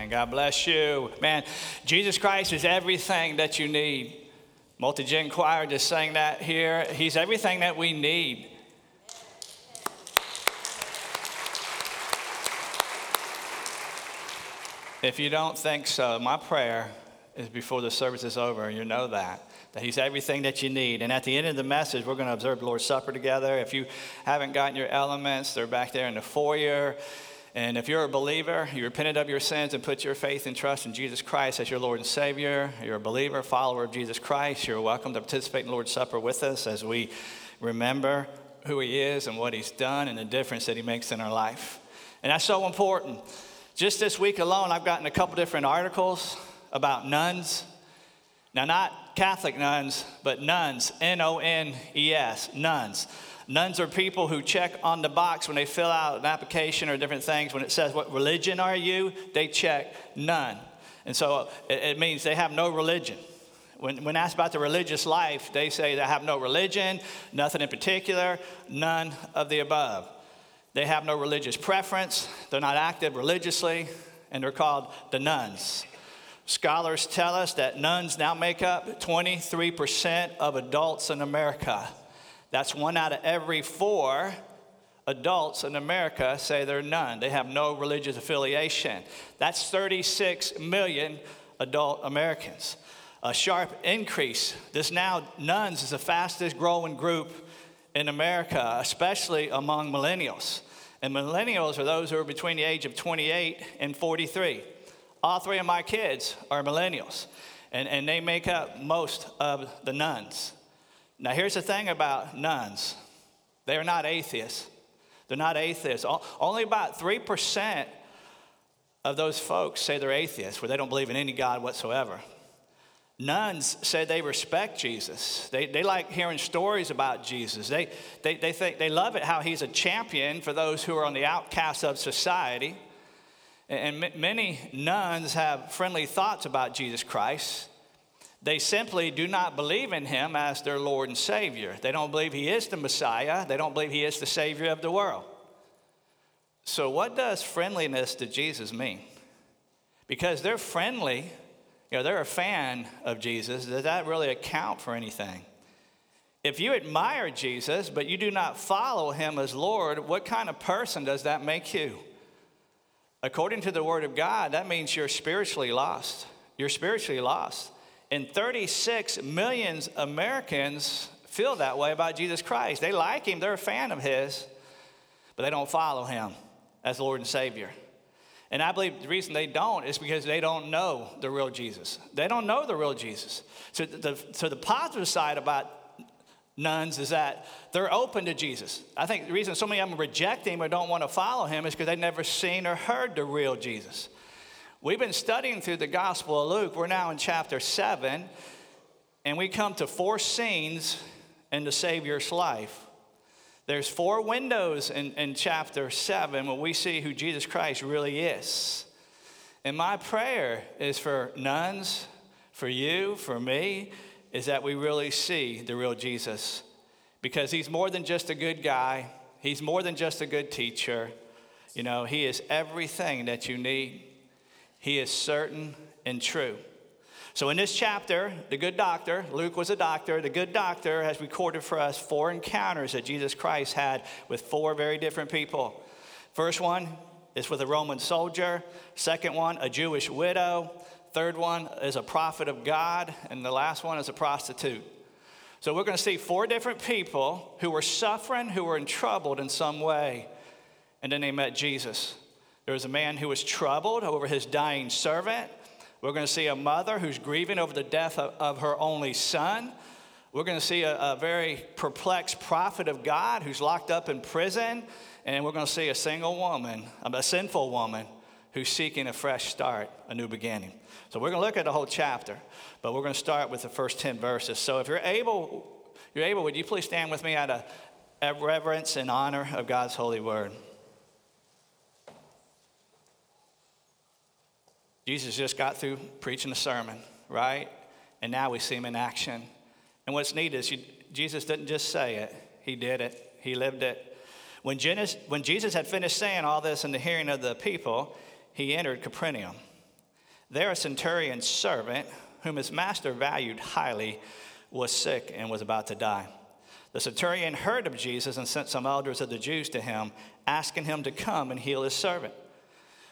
Amen. God bless you. Man, Jesus Christ is everything that you need. Multi Gen Choir just sang that here. He's everything that we need. If you don't think so, my prayer is before the service is over, and you know that, that He's everything that you need. And at the end of the message, we're going to observe the Lord's Supper together. If you haven't gotten your elements, they're back there in the foyer. And if you're a believer, you repented of your sins and put your faith and trust in Jesus Christ as your Lord and Savior, you're a believer, follower of Jesus Christ, you're welcome to participate in Lord's Supper with us as we remember who He is and what He's done and the difference that He makes in our life. And that's so important. Just this week alone, I've gotten a couple different articles about nuns. Now, not Catholic nones, but nones, N O N E S, nuns. Nones are people who check on the box when they fill out an application or different things. When it says, What religion are you? they check none. And so it, it means they have no religion. When, when asked about the religious life, they say they have no religion, nothing in particular, none of the above. They have no religious preference, they're not active religiously, and they're called the nones. Scholars tell us that nones now make up 23% of adults in America. That's one out of every four adults in America say they're none. They have no religious affiliation. That's 36 million adult Americans. A sharp increase. This now, nones is the fastest growing group in America, especially among millennials. And millennials are those who are between the age of 28 and 43. All three of my kids are millennials, and, and they make up most of the nones. Now, here's the thing about nones they are not atheists. They're not atheists. Only about 3% of those folks say they're atheists, where they don't believe in any God whatsoever. Nones say they respect Jesus. They, they like hearing stories about Jesus. They, they, they, think, they love it how he's a champion for those who are on the outcasts of society. And, and many nones have friendly thoughts about Jesus Christ. They simply do not believe in him as their Lord and Savior. They don't believe he is the Messiah. They don't believe he is the Savior of the world. So, what does friendliness to Jesus mean? Because they're friendly you know, they're a fan of Jesus. Does that really account for anything? If you admire Jesus, but you do not follow him as Lord, what kind of person does that make you? According to the Word of God, that means you're spiritually lost. You're spiritually lost. And 36 million Americans feel that way about Jesus Christ. They like him, they're a fan of his, but they don't follow him as Lord and Savior. And I believe the reason they don't is because they don't know the real Jesus. They don't know the real Jesus. So the, so the positive side about nones is that they're open to Jesus. I think the reason so many of them reject him or don't want to follow him is because they've never seen or heard the real Jesus. We've been studying through the Gospel of Luke. We're now in chapter 7, and we come to four scenes in the Savior's life. There's four windows in, in chapter 7 where we see who Jesus Christ really is. And my prayer is for nones, for you, for me, is that we really see the real Jesus. Because he's more than just a good guy, he's more than just a good teacher. You know, he is everything that you need, he is certain and true. So, in this chapter, the good doctor, Luke was a doctor, the good doctor has recorded for us four encounters that Jesus Christ had with four very different people. First one is with a Roman soldier, second one, a Jewish widow, third one is a prophet of God, and the last one is a prostitute. So, we're going to see four different people who were suffering, who were in trouble in some way, and then they met Jesus. There was a man who was troubled over his dying servant. We're going to see a mother who's grieving over the death of, of her only son. We're going to see a, a, very perplexed prophet of God who's locked up in prison. And we're going to see a single woman, um, a sinful woman, who's seeking a fresh start, a new beginning. So we're going to look at the whole chapter, but we're going to start with the first 10 verses. So if you're able, you're able, would you please stand with me out of reverence and honor of God's holy word? Jesus just got through preaching a sermon, right? And now we see him in action. And what's neat is you, Jesus didn't just say it, he did it, he lived it. When, when Jesus had finished saying all this in the hearing of the people, he entered Capernaum. There, a centurion's servant, whom his master valued highly, was sick and was about to die. The centurion heard of Jesus and sent some elders of the Jews to him, asking him to come and heal his servant.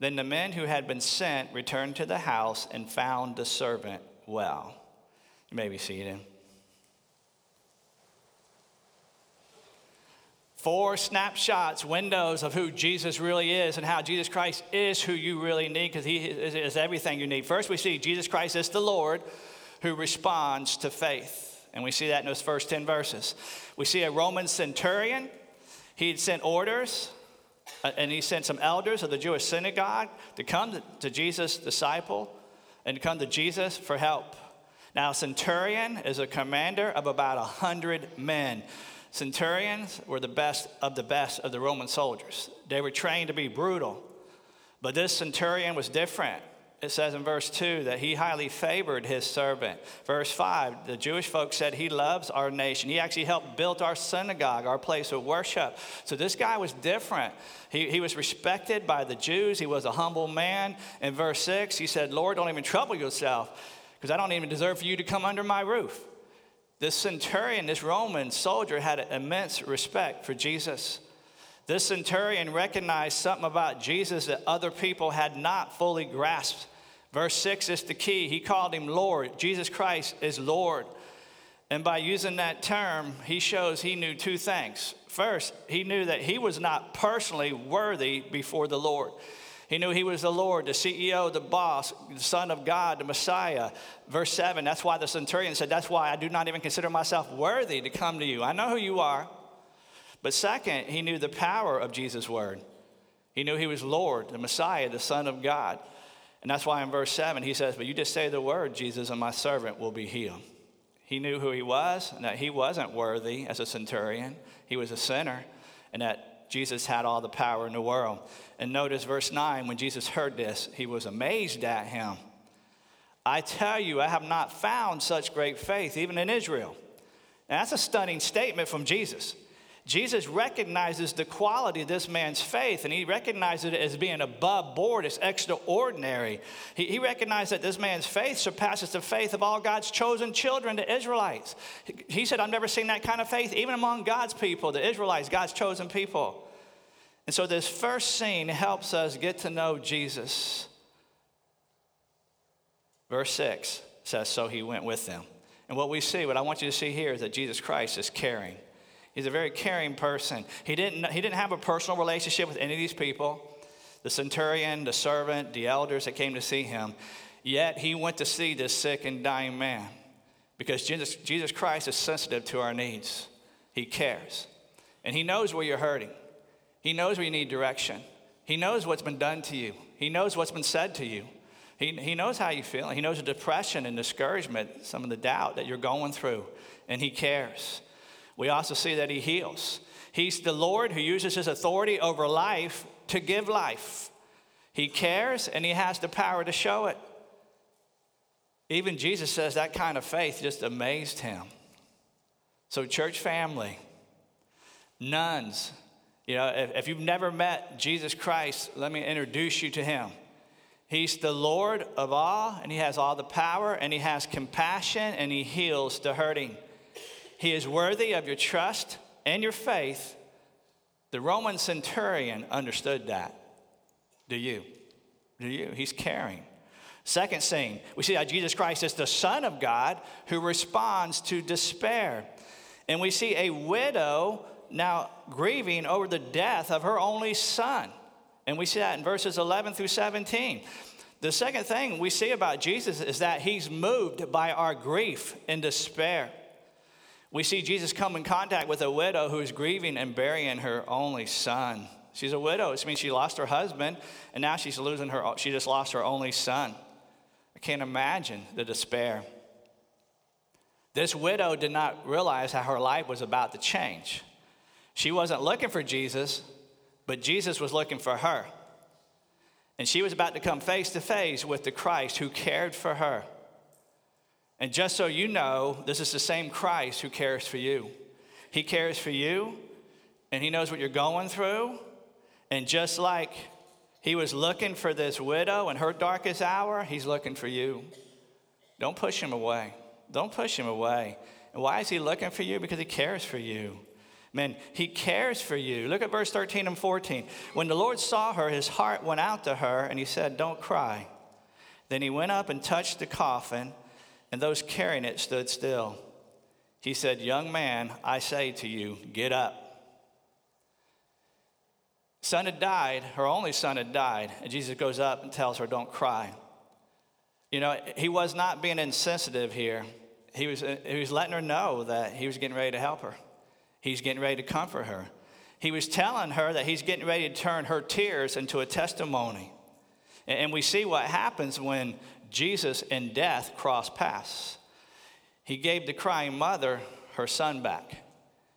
Then the men who had been sent returned to the house and found the servant well. You may be seated. Four snapshots, windows of who Jesus really is and how Jesus Christ is who you really need because he is everything you need. First, we see Jesus Christ is the Lord who responds to faith. And we see that in those first 10 verses. We see a Roman centurion. He had sent orders Uh, and he sent some elders of the Jewish synagogue to come to Jesus' disciple and come to Jesus for help. Now, centurion is a commander of about a hundred men. Centurions were the best of the best of the Roman soldiers. They were trained to be brutal, but this centurion was different it says in verse 2 that he highly favored his servant. Verse 5, the Jewish folks said he loves our nation. He actually helped build our synagogue, our place of worship. So this guy was different. He, he was respected by the Jews. He was a humble man. In verse 6, he said, Lord, don't even trouble yourself because I don't even deserve for you to come under my roof. This centurion, this Roman soldier, had immense respect for Jesus. This centurion recognized something about Jesus that other people had not fully grasped. Verse 6 is the key. He called him Lord. Jesus Christ is Lord. And by using that term, he shows he knew two things. First, he knew that he was not personally worthy before the Lord. He knew he was the Lord, the CEO, the boss, the Son of God, the Messiah. Verse 7, that's why the centurion said, That's why I do not even consider myself worthy to come to you. I know who you are. But second, he knew the power of Jesus' word. He knew he was Lord, the Messiah, the Son of God. And that's why in verse 7 he says, But you just say the word, Jesus, and my servant will be healed. He knew who he was and that he wasn't worthy as a centurion, he was a sinner, and that Jesus had all the power in the world. And notice verse 9 when Jesus heard this, he was amazed at him. I tell you, I have not found such great faith, even in Israel. Now, that's a stunning statement from Jesus. Jesus recognizes the quality of this man's faith and he recognizes it as being above board, it's extraordinary. He, he recognized that this man's faith surpasses the faith of all God's chosen children, the Israelites. He said, I've never seen that kind of faith, even among God's people, the Israelites, God's chosen people. And so this first scene helps us get to know Jesus. Verse 6 says, So he went with them. And what we see, what I want you to see here is that Jesus Christ is caring. He's a very caring person. He didn't, he didn't have a personal relationship with any of these people the centurion, the servant, the elders that came to see him. Yet he went to see this sick and dying man because Jesus, Jesus Christ is sensitive to our needs. He cares. And he knows where you're hurting, he knows where you need direction, he knows what's been done to you, he knows what's been said to you. He, he knows how you feel. He knows the depression and discouragement, some of the doubt that you're going through, and He cares. We also see that he heals. He's the Lord who uses his authority over life to give life. He cares and he has the power to show it. Even Jesus says that kind of faith just amazed him. So, church family, nones, you know, if, if you've never met Jesus Christ, let me introduce you to him. He's the Lord of all, and he has all the power, and he has compassion, and he heals the hurting. He is worthy of your trust and your faith. The Roman centurion understood that. Do you? Do you? He's caring. Second scene, we see how Jesus Christ is the Son of God who responds to despair. And we see a widow now grieving over the death of her only son. And we see that in verses 11 through 17. The second thing we see about Jesus is that he's moved by our grief and despair. We see Jesus come in contact with a widow who is grieving and burying her only son. She's a widow. It means she lost her husband, and now she's losing her, she just lost her only son. I can't imagine the despair. This widow did not realize how her life was about to change. She wasn't looking for Jesus, but Jesus was looking for her. And she was about to come face to face with the Christ who cared for her. And just so you know, this is the same Christ who cares for you. He cares for you, and He knows what you're going through. And just like He was looking for this widow in her darkest hour, He's looking for you. Don't push Him away. Don't push Him away. And why is He looking for you? Because He cares for you. Man, he cares for you. Look at verse 13 and 14. When the Lord saw her, his heart went out to her, and he said, Don't cry. Then he went up and touched the coffin, and those carrying it stood still. He said, Young man, I say to you, get up. Son had died, her only son had died, and Jesus goes up and tells her, Don't cry. You know, he was not being insensitive here. He was, he was letting her know that he was getting ready to help her. He's getting ready to comfort her. He was telling her that he's getting ready to turn her tears into a testimony. And we see what happens when Jesus and death cross paths. He gave the crying mother her son back,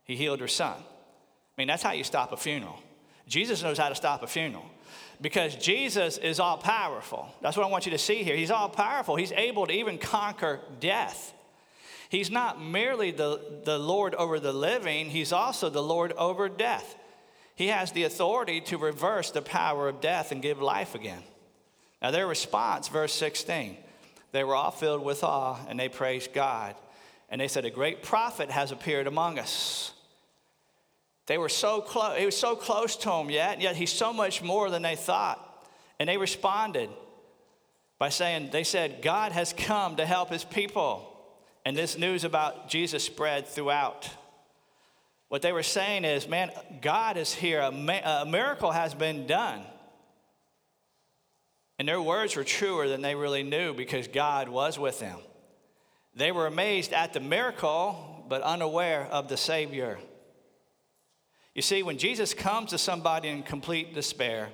he healed her son. I mean, that's how you stop a funeral. Jesus knows how to stop a funeral because Jesus is all powerful. That's what I want you to see here. He's all powerful, He's able to even conquer death. He's not merely the, the Lord over the living, he's also the Lord over death. He has the authority to reverse the power of death and give life again. Now, their response, verse 16, they were all filled with awe and they praised God. And they said, A great prophet has appeared among us. They were so close, he was so close to him yet, yet he's so much more than they thought. And they responded by saying, They said, God has come to help his people. And this news about Jesus spread throughout. What they were saying is, man, God is here. A miracle has been done. And their words were truer than they really knew because God was with them. They were amazed at the miracle, but unaware of the Savior. You see, when Jesus comes to somebody in complete despair,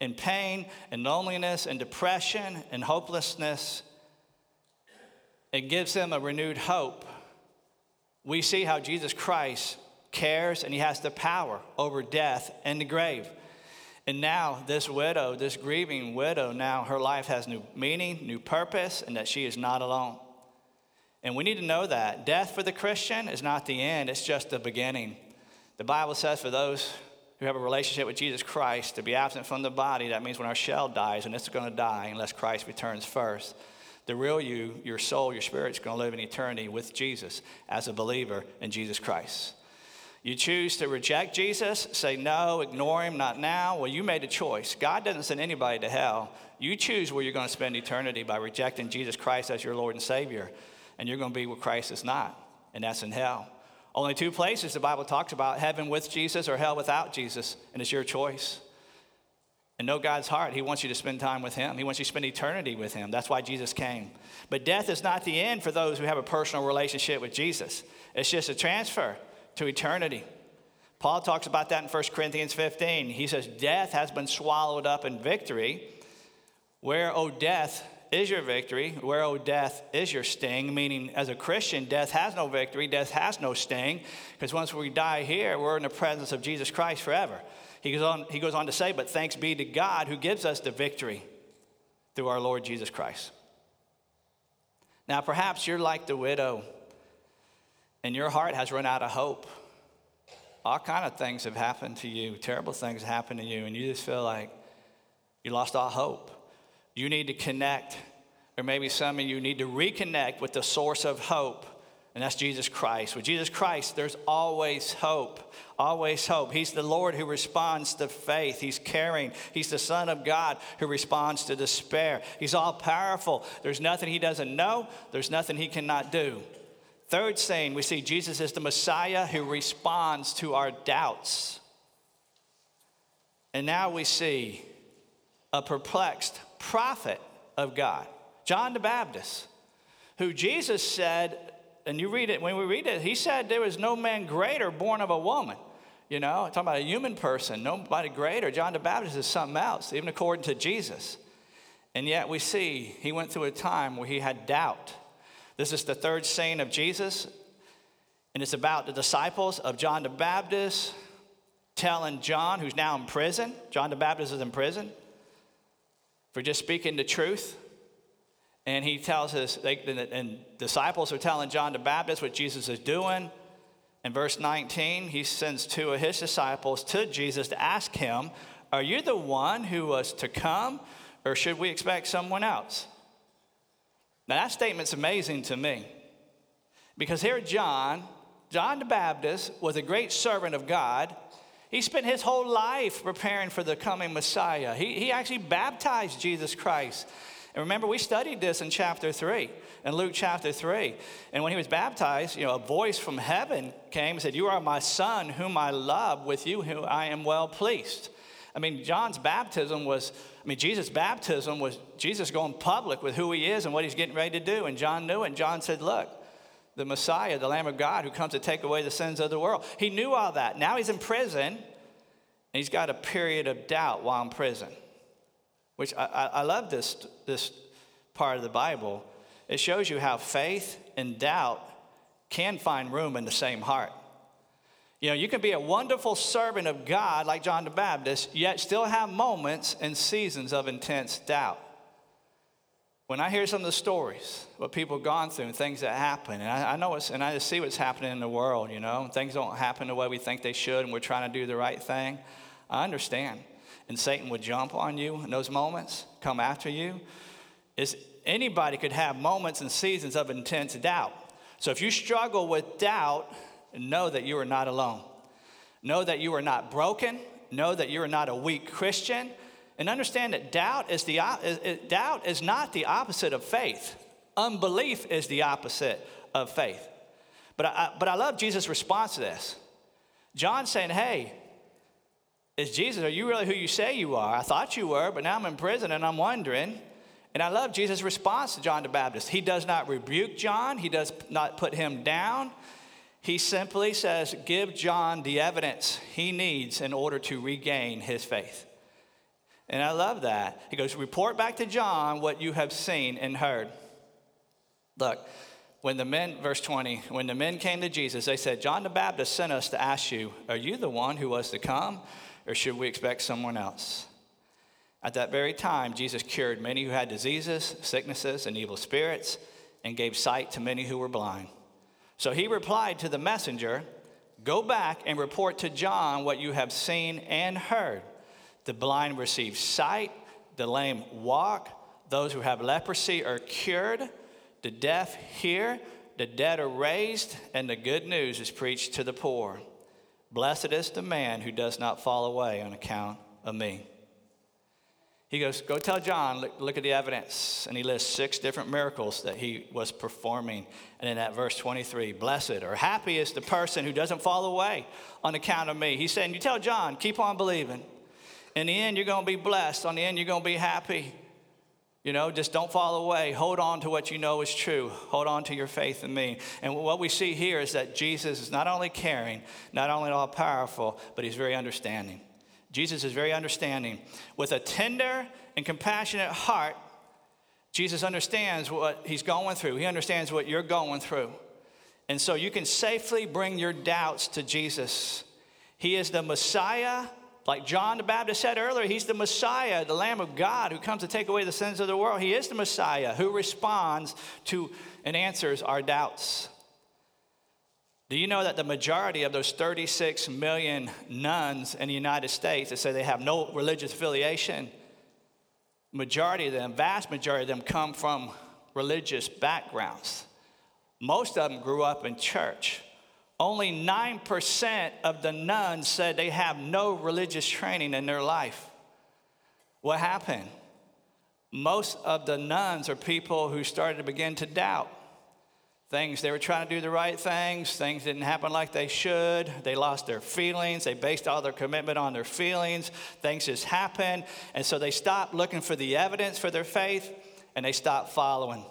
in pain and loneliness and depression and hopelessness, it gives them a renewed hope. We see how Jesus Christ cares and he has the power over death and the grave. And now, this widow, this grieving widow, now her life has new meaning, new purpose, and that she is not alone. And we need to know that death for the Christian is not the end, it's just the beginning. The Bible says for those who have a relationship with Jesus Christ to be absent from the body, that means when our shell dies, and it's going to die unless Christ returns first the real you, your soul, your spirit is going to live in eternity with Jesus as a believer in Jesus Christ. You choose to reject Jesus, say no, ignore him, not now. Well, you made a choice. God doesn't send anybody to hell. You choose where you're going to spend eternity by rejecting Jesus Christ as your Lord and Savior. And you're going to be where Christ is not, and that's in hell. Only two places the Bible talks about heaven with Jesus or hell without Jesus, and it's your choice and know God's heart. He wants you to spend time with Him, He wants you to spend eternity with Him. That's why Jesus came. But death is not the end for those who have a personal relationship with Jesus, it's just a transfer to eternity. Paul talks about that in 1 Corinthians 15. He says, Death has been swallowed up in victory. Where, O death, is your victory? Where, O death, is your sting? Meaning, as a Christian, death has no victory, death has no sting, because once we die here, we're in the presence of Jesus Christ forever. He goes, on, he goes on to say, But thanks be to God who gives us the victory through our Lord Jesus Christ. Now, perhaps you're like the widow and your heart has run out of hope. All kind of things have happened to you, terrible things happen to you, and you just feel like you lost all hope. You need to connect, or maybe some of you need to reconnect with the source of hope and that's Jesus Christ. With Jesus Christ, there's always hope. Always hope. He's the Lord who responds to faith. He's caring. He's the Son of God who responds to despair. He's all powerful. There's nothing he doesn't know, there's nothing he cannot do. Third saying, we see Jesus is the Messiah who responds to our doubts. And now we see a perplexed prophet of God, John the Baptist, who Jesus said and you read it, when we read it, he said there was no man greater born of a woman. You know, talking about a human person, nobody greater. John the Baptist is something else, even according to Jesus. And yet we see he went through a time where he had doubt. This is the third saying of Jesus, and it's about the disciples of John the Baptist telling John, who's now in prison, John the Baptist is in prison, for just speaking the truth. And he tells us, they, and disciples are telling John the Baptist what Jesus is doing. In verse 19, he sends two of his disciples to Jesus to ask him, Are you the one who was to come, or should we expect someone else? Now, that statement's amazing to me. Because here, John, John the Baptist, was a great servant of God. He spent his whole life preparing for the coming Messiah. He, he actually baptized Jesus Christ. And remember, we studied this in chapter 3, in Luke chapter 3. And when he was baptized, you know, a voice from heaven came and said, You are my son, whom I love, with you whom I am well pleased. I mean, John's baptism was, I mean, Jesus' baptism was Jesus going public with who he is and what he's getting ready to do. And John knew. And John said, Look, the Messiah, the Lamb of God who comes to take away the sins of the world. He knew all that. Now he's in prison, and he's got a period of doubt while in prison which I, I, love this, this part of the Bible. It shows you how faith and doubt can find room in the same heart. You know, you can be a wonderful servant of God like John the Baptist, yet still have moments and seasons of intense doubt. When I hear some of the stories, what people have gone through and things that happen, and I, I know it's, and I just see what's happening in the world, you know, things don't happen the way we think they should, and we're trying to do the right thing. I understand and Satan would jump on you in those moments, come after you, is anybody could have moments and seasons of intense doubt. So if you struggle with doubt, know that you are not alone. Know that you are not broken. Know that you are not a weak Christian. And understand that doubt is, the, doubt is not the opposite of faith. Unbelief is the opposite of faith. But I, but I love Jesus' response to this. John saying, hey, is Jesus, are you really who you say you are? I thought you were, but now I'm in prison and I'm wondering. And I love Jesus' response to John the Baptist. He does not rebuke John, he does not put him down. He simply says, Give John the evidence he needs in order to regain his faith. And I love that. He goes, Report back to John what you have seen and heard. Look, when the men, verse 20, when the men came to Jesus, they said, John the Baptist sent us to ask you, Are you the one who was to come? or should we expect someone else? At that very time, Jesus cured many who had diseases, sicknesses, and evil spirits, and gave sight to many who were blind. So he replied to the messenger, Go back and report to John what you have seen and heard. The blind receive sight, the lame walk, those who have leprosy are cured, the deaf hear, the dead are raised, and the good news is preached to the poor. Blessed is the man who does not fall away on account of me. He goes, Go tell John, look, look, at the evidence. And he lists six different miracles that he was performing. And in that verse 23, blessed or happy is the person who doesn't fall away on account of me. He's saying, You tell John, keep on believing. In the end, you're going to be blessed. On the end, you're going to be happy. You know, just don't fall away. Hold on to what you know is true. Hold on to your faith in me. And what we see here is that Jesus is not only caring, not only all powerful, but he's very understanding. Jesus is very understanding. With a tender and compassionate heart, Jesus understands what he's going through. He understands what you're going through. And so you can safely bring your doubts to Jesus. He is the Messiah like John the Baptist said earlier, he's the Messiah, the Lamb of God who comes to take away the sins of the world. He is the Messiah who responds to and answers our doubts. Do you know that the majority of those 36 million nones in the United States that say they have no religious affiliation, majority of them, vast majority of them come from religious backgrounds. Most of them grew up in church. Only 9% of the nones said they have no religious training in their life. What happened? Most of the nones are people who started to begin to doubt things. They were trying to do the right things. Things didn't happen like they should. They lost their feelings. They based all their commitment on their feelings. Things just happened. And so they stopped looking for the evidence for their faith and they stopped following.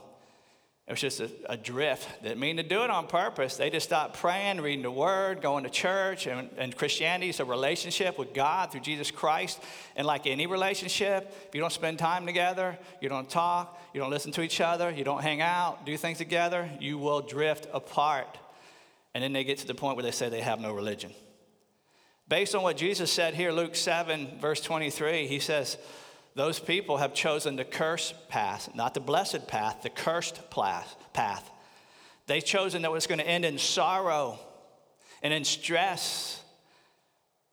It was just a, a drift. Didn't mean to do it on purpose. They just stopped praying, reading the word, going to church. And, and Christianity is a relationship with God through Jesus Christ. And like any relationship, if you don't spend time together, you don't talk, you don't listen to each other, you don't hang out, do things together, you will drift apart. And then they get to the point where they say they have no religion. Based on what Jesus said here, Luke 7, verse 23, he says, those people have chosen the cursed path, not the blessed path, the cursed path. They've chosen that it's going to end in sorrow and in stress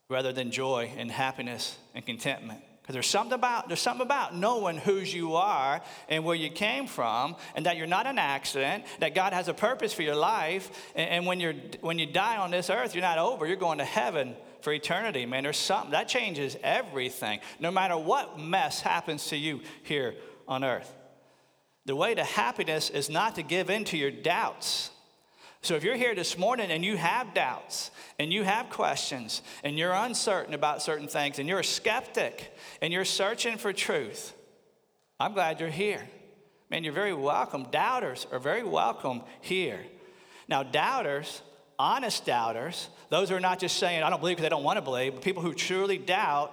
rather than joy and happiness and contentment. Because there's something about there's something about knowing whose you are and where you came from, and that you're not an accident, that God has a purpose for your life, and, and when you're when you die on this earth, you're not over, you're going to heaven for eternity, man. There's something that changes everything, no matter what mess happens to you here on earth. The way to happiness is not to give in to your doubts. So if you're here this morning and you have doubts and you have questions and you're uncertain about certain things and you're a skeptic and you're searching for truth, I'm glad you're here. Man, you're very welcome. Doubters are very welcome here. Now, doubters honest doubters, those who are not just saying, I don't believe because they don't want to believe, but people who truly doubt,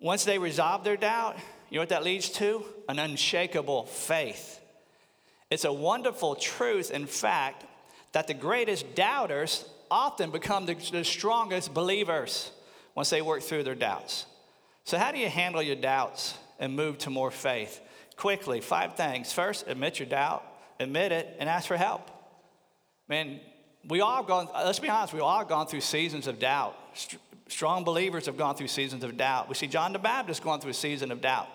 once they resolve their doubt, you know what that leads to? An unshakable faith. It's a wonderful truth, in fact, that the greatest doubters often become the, the strongest believers once they work through their doubts. So, how do you handle your doubts and move to more faith? Quickly, five things. First, admit your doubt, admit it, and ask for help. Man, we all gone, uh, let's be honest, we all gone through seasons of doubt. Strong believers have gone through seasons of doubt. We see John the Baptist going through a season of doubt.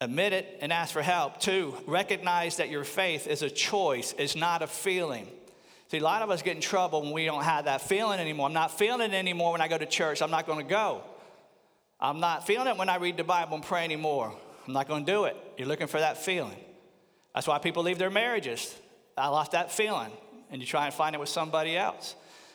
Admit it and ask for help. Two, recognize that your faith is a choice, it's not a feeling. See, a lot of us get in trouble when we don't have that feeling anymore. I'm not feeling it anymore when I go to church. I'm not going to go. I'm not feeling it when I read the Bible and pray anymore. I'm not going to do it. You're looking for that feeling. That's why people leave their marriages. I lost that feeling and you try and find it with somebody else.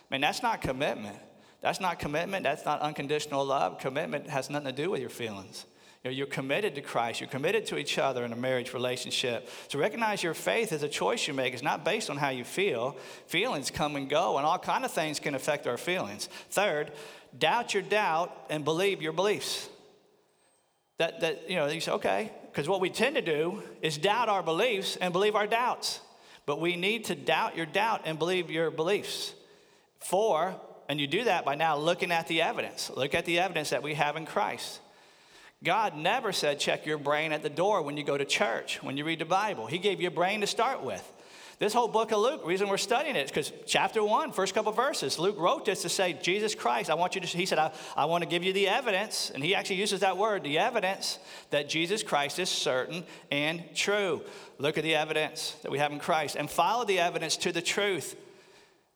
Man, that's not commitment. That's not commitment. That's not unconditional love. Commitment has nothing to do with your feelings. You know, you're committed to Christ. You're committed to each other in a marriage relationship. So recognize your faith is a choice you make. It's not based on how you feel. Feelings come and go, and all kind of things can affect our feelings. Third, doubt your doubt and believe your beliefs. That, that you know, you say, okay, because what we tend to do is doubt our beliefs and believe our doubts. But we need to doubt your doubt and believe your beliefs. For, and you do that by now looking at the evidence. Look at the evidence that we have in Christ. God never said check your brain at the door when you go to church, when you read the Bible. He gave you a brain to start with. This whole book of Luke, the reason we're studying it is because chapter one, first couple verses, Luke wrote this to say, Jesus Christ, I want you to, he said, I, I want to give you the evidence, and he actually uses that word, the evidence that Jesus Christ is certain and true. Look at the evidence that we have in Christ and follow the evidence to the truth.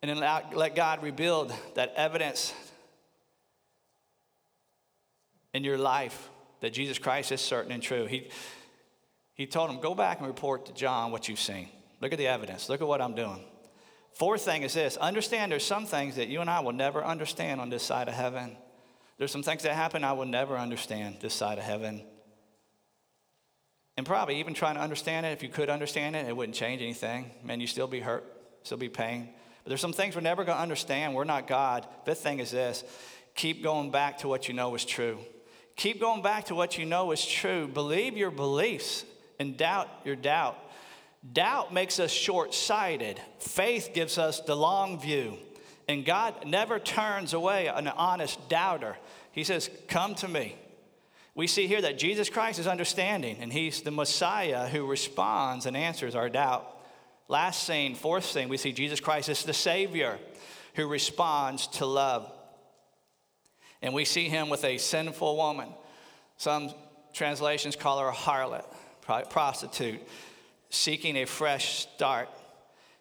And then let God rebuild that evidence in your life that Jesus Christ is certain and true. He, he told him, Go back and report to John what you've seen. Look at the evidence. Look at what I'm doing. Fourth thing is this understand there's some things that you and I will never understand on this side of heaven. There's some things that happen I will never understand this side of heaven. And probably even trying to understand it, if you could understand it, it wouldn't change anything. Man, you still be hurt, still be pain. But there's some things we're never going to understand. We're not God. Fifth thing is this keep going back to what you know is true. Keep going back to what you know is true. Believe your beliefs and doubt your doubt. Doubt makes us short sighted, faith gives us the long view. And God never turns away an honest doubter. He says, Come to me. We see here that Jesus Christ is understanding, and He's the Messiah who responds and answers our doubt. Last scene, fourth scene, we see Jesus Christ is the Savior who responds to love. And we see Him with a sinful woman. Some translations call her a harlot, prostitute seeking a fresh start.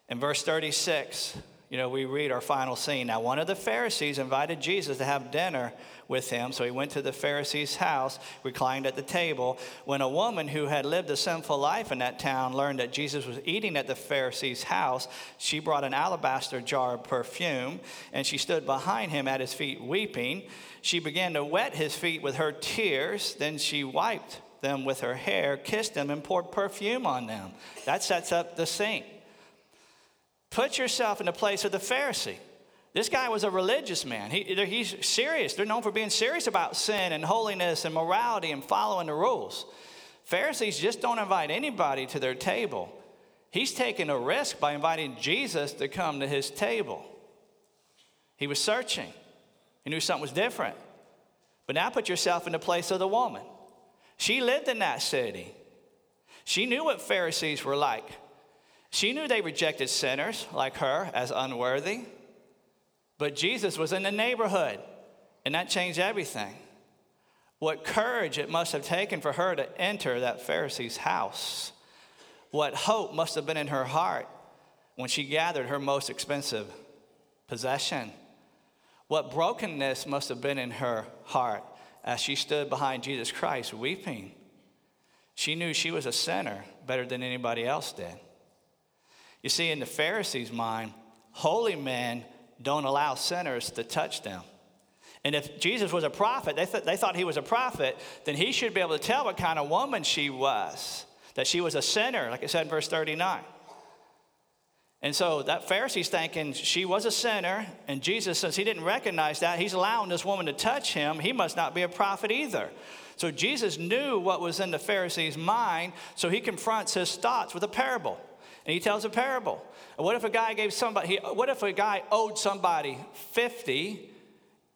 In verse 36, you know, we read our final scene. Now, one of the Pharisees invited Jesus to have dinner with him. So he went to the Pharisee's house, reclined at the table. When a woman who had lived a sinful life in that town learned that Jesus was eating at the Pharisee's house, she brought an alabaster jar of perfume and she stood behind him at his feet weeping. She began to wet his feet with her tears. Then she wiped them with her hair, kissed them, and poured perfume on them. That sets up the scene. Put yourself in the place of the Pharisee. This guy was a religious man. He, he's serious. They're known for being serious about sin and holiness and morality and following the rules. Pharisees just don't invite anybody to their table. He's taking a risk by inviting Jesus to come to his table. He was searching, he knew something was different. But now put yourself in the place of the woman. She lived in that city, she knew what Pharisees were like. She knew they rejected sinners like her as unworthy. But Jesus was in the neighborhood, and that changed everything. What courage it must have taken for her to enter that Pharisee's house. What hope must have been in her heart when she gathered her most expensive possession. What brokenness must have been in her heart as she stood behind Jesus Christ weeping. She knew she was a sinner better than anybody else did. You see, in the Pharisees' mind, holy men don't allow sinners to touch them. And if Jesus was a prophet, they, th- they thought he was a prophet, then he should be able to tell what kind of woman she was, that she was a sinner, like it said in verse 39. And so that Pharisee's thinking she was a sinner, and Jesus, since he didn't recognize that, he's allowing this woman to touch him. He must not be a prophet either. So Jesus knew what was in the Pharisee's mind, so he confronts his thoughts with a parable. And he tells a parable. What if a guy gave somebody, what if a guy owed somebody 50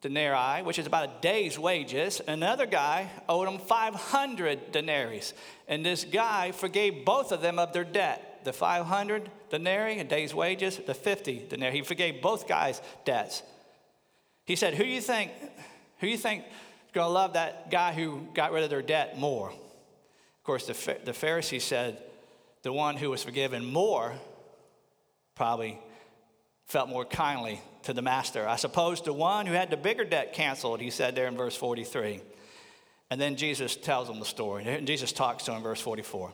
denarii, which is about a day's wages? Another guy owed him 500 denarii. And this guy forgave both of them of their debt the 500 denarii, a day's wages, the 50 denarii. He forgave both guys' debts. He said, Who do you think, who you think is going to love that guy who got rid of their debt more? Of course, the, the Pharisee said, the one who was forgiven more probably felt more kindly to the master. I suppose the one who had the bigger debt canceled, he said there in verse 43. And then Jesus tells him the story. Jesus talks to him in verse 44.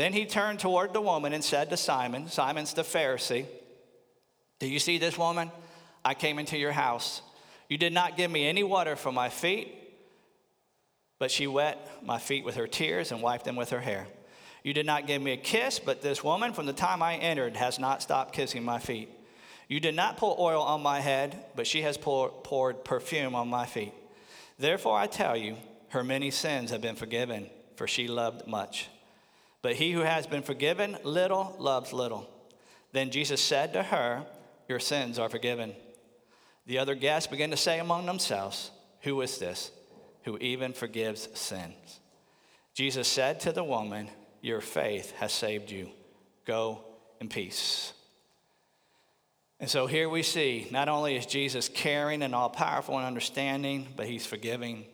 Then he turned toward the woman and said to Simon, Simon's the Pharisee, Do you see this woman? I came into your house. You did not give me any water for my feet, but she wet my feet with her tears and wiped them with her hair. You did not give me a kiss, but this woman from the time I entered has not stopped kissing my feet. You did not pour oil on my head, but she has pour, poured perfume on my feet. Therefore I tell you, her many sins have been forgiven, for she loved much. But he who has been forgiven little loves little. Then Jesus said to her, Your sins are forgiven. The other guests began to say among themselves, Who is this who even forgives sins? Jesus said to the woman, your faith has saved you. Go in peace. And so here we see not only is Jesus caring and all powerful and understanding, but he's forgiving.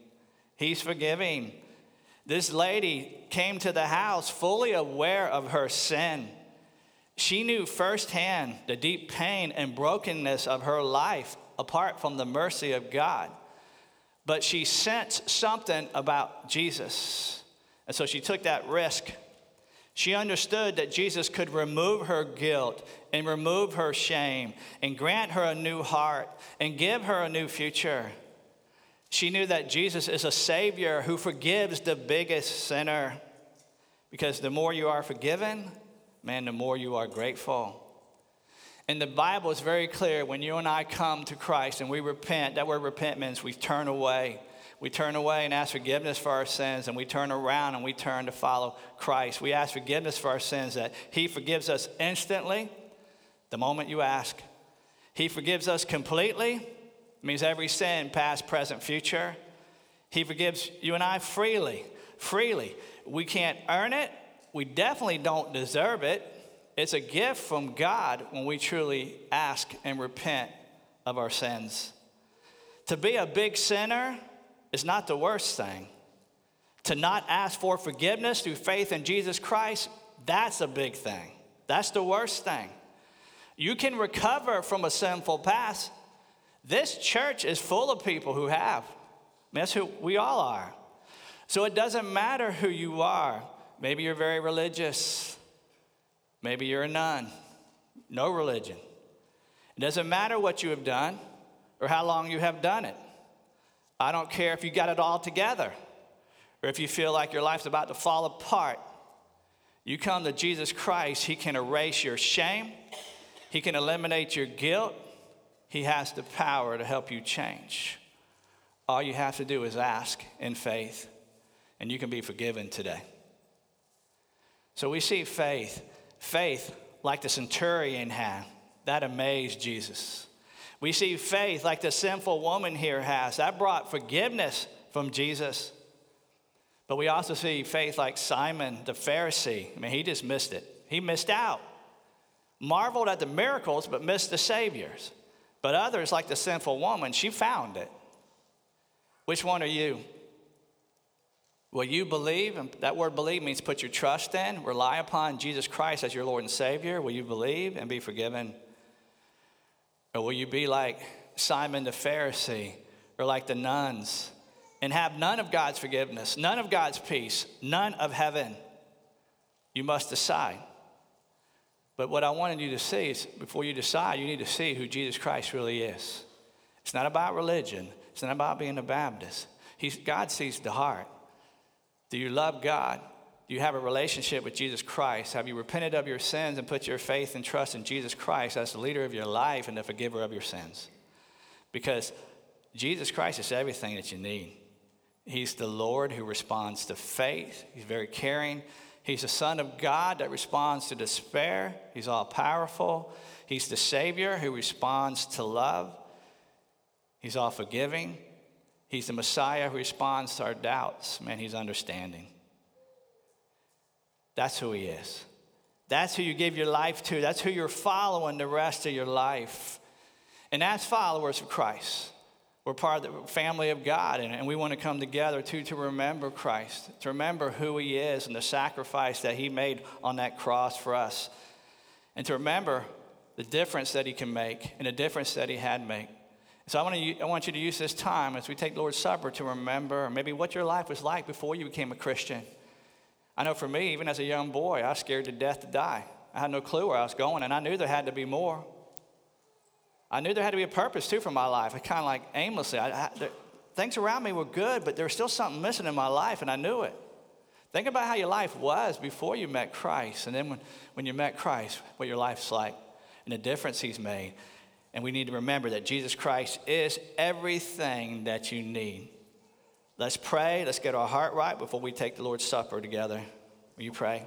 He's forgiving. This lady came to the house fully aware of her sin. She knew firsthand the deep pain and brokenness of her life apart from the mercy of God. But she sensed something about Jesus. And so she took that risk she understood that Jesus could remove her guilt and remove her shame and grant her a new heart and give her a new future. She knew that Jesus is a Savior who forgives the biggest sinner because the more you are forgiven, man, the more you are grateful. And the Bible is very clear when you and I come to Christ and we repent, that word repent means we turn away we turn away and ask forgiveness for our sins, and we turn around and we turn to follow Christ. We ask forgiveness for our sins that He forgives us instantly the moment you ask. He forgives us completely, it means every sin, past, present, future. He forgives you and I freely, freely. We can't earn it, we definitely don't deserve it. It's a gift from God when we truly ask and repent of our sins. To be a big sinner, is not the worst thing. To not ask for forgiveness through faith in Jesus Christ, That's a big thing. That's the worst thing. You can recover from a sinful past. This church is full of people who have. That's who we all are. So it doesn't matter who you are. Maybe you're very religious. Maybe you're a nun. No religion. It doesn't matter what you have done or how long you have done it. I don't care if you got it all together or if you feel like your life's about to fall apart. You come to Jesus Christ, He can erase your shame, He can eliminate your guilt. He has the power to help you change. All you have to do is ask in faith, and you can be forgiven today. So we see faith. Faith, like the centurion had, that amazed Jesus. We see faith, like the sinful woman here has, that brought forgiveness from Jesus. But we also see faith like Simon the Pharisee. I mean, he just missed it. He missed out. Marveled at the miracles, but missed the Saviors. But others, like the sinful woman, she found it. Which one are you? Will you believe? And that word believe means put your trust in, rely upon Jesus Christ as your Lord and Savior. Will you believe and be forgiven? Or will you be like Simon the Pharisee or like the nones and have none of God's forgiveness, none of God's peace, none of heaven? You must decide. But what I wanted you to see is before you decide, you need to see who Jesus Christ really is. It's not about religion, it's not about being a Baptist. He's, God sees the heart. Do you love God? Do you have a relationship with Jesus Christ? Have you repented of your sins and put your faith and trust in Jesus Christ as the leader of your life and the forgiver of your sins? Because Jesus Christ is everything that you need. He's the Lord who responds to faith, He's very caring. He's the Son of God that responds to despair. He's all powerful. He's the Savior who responds to love. He's all forgiving. He's the Messiah who responds to our doubts. Man, he's understanding. That's who he is. That's who you give your life to. That's who you're following the rest of your life. And as followers of Christ, we're part of the family of God, and, we want to come together too to remember Christ, to remember who He is and the sacrifice that He made on that cross for us, and to remember the difference that He can make and the difference that He had made. So I want, to, I want you to use this time as we take Lord's Supper to remember maybe what your life was like before you became a Christian. I know for me, even as a young boy, I was scared to death to die. I had no clue where I was going, and I knew there had to be more. I knew there had to be a purpose too for my life. I kind of like aimlessly. I, I, there, things around me were good, but there was still something missing in my life, and I knew it. Think about how your life was before you met Christ, and then when, when you met Christ, what your life's like, and the difference He's made. And we need to remember that Jesus Christ is everything that you need. Let's pray. Let's get our heart right before we take the Lord's Supper together. Will you pray?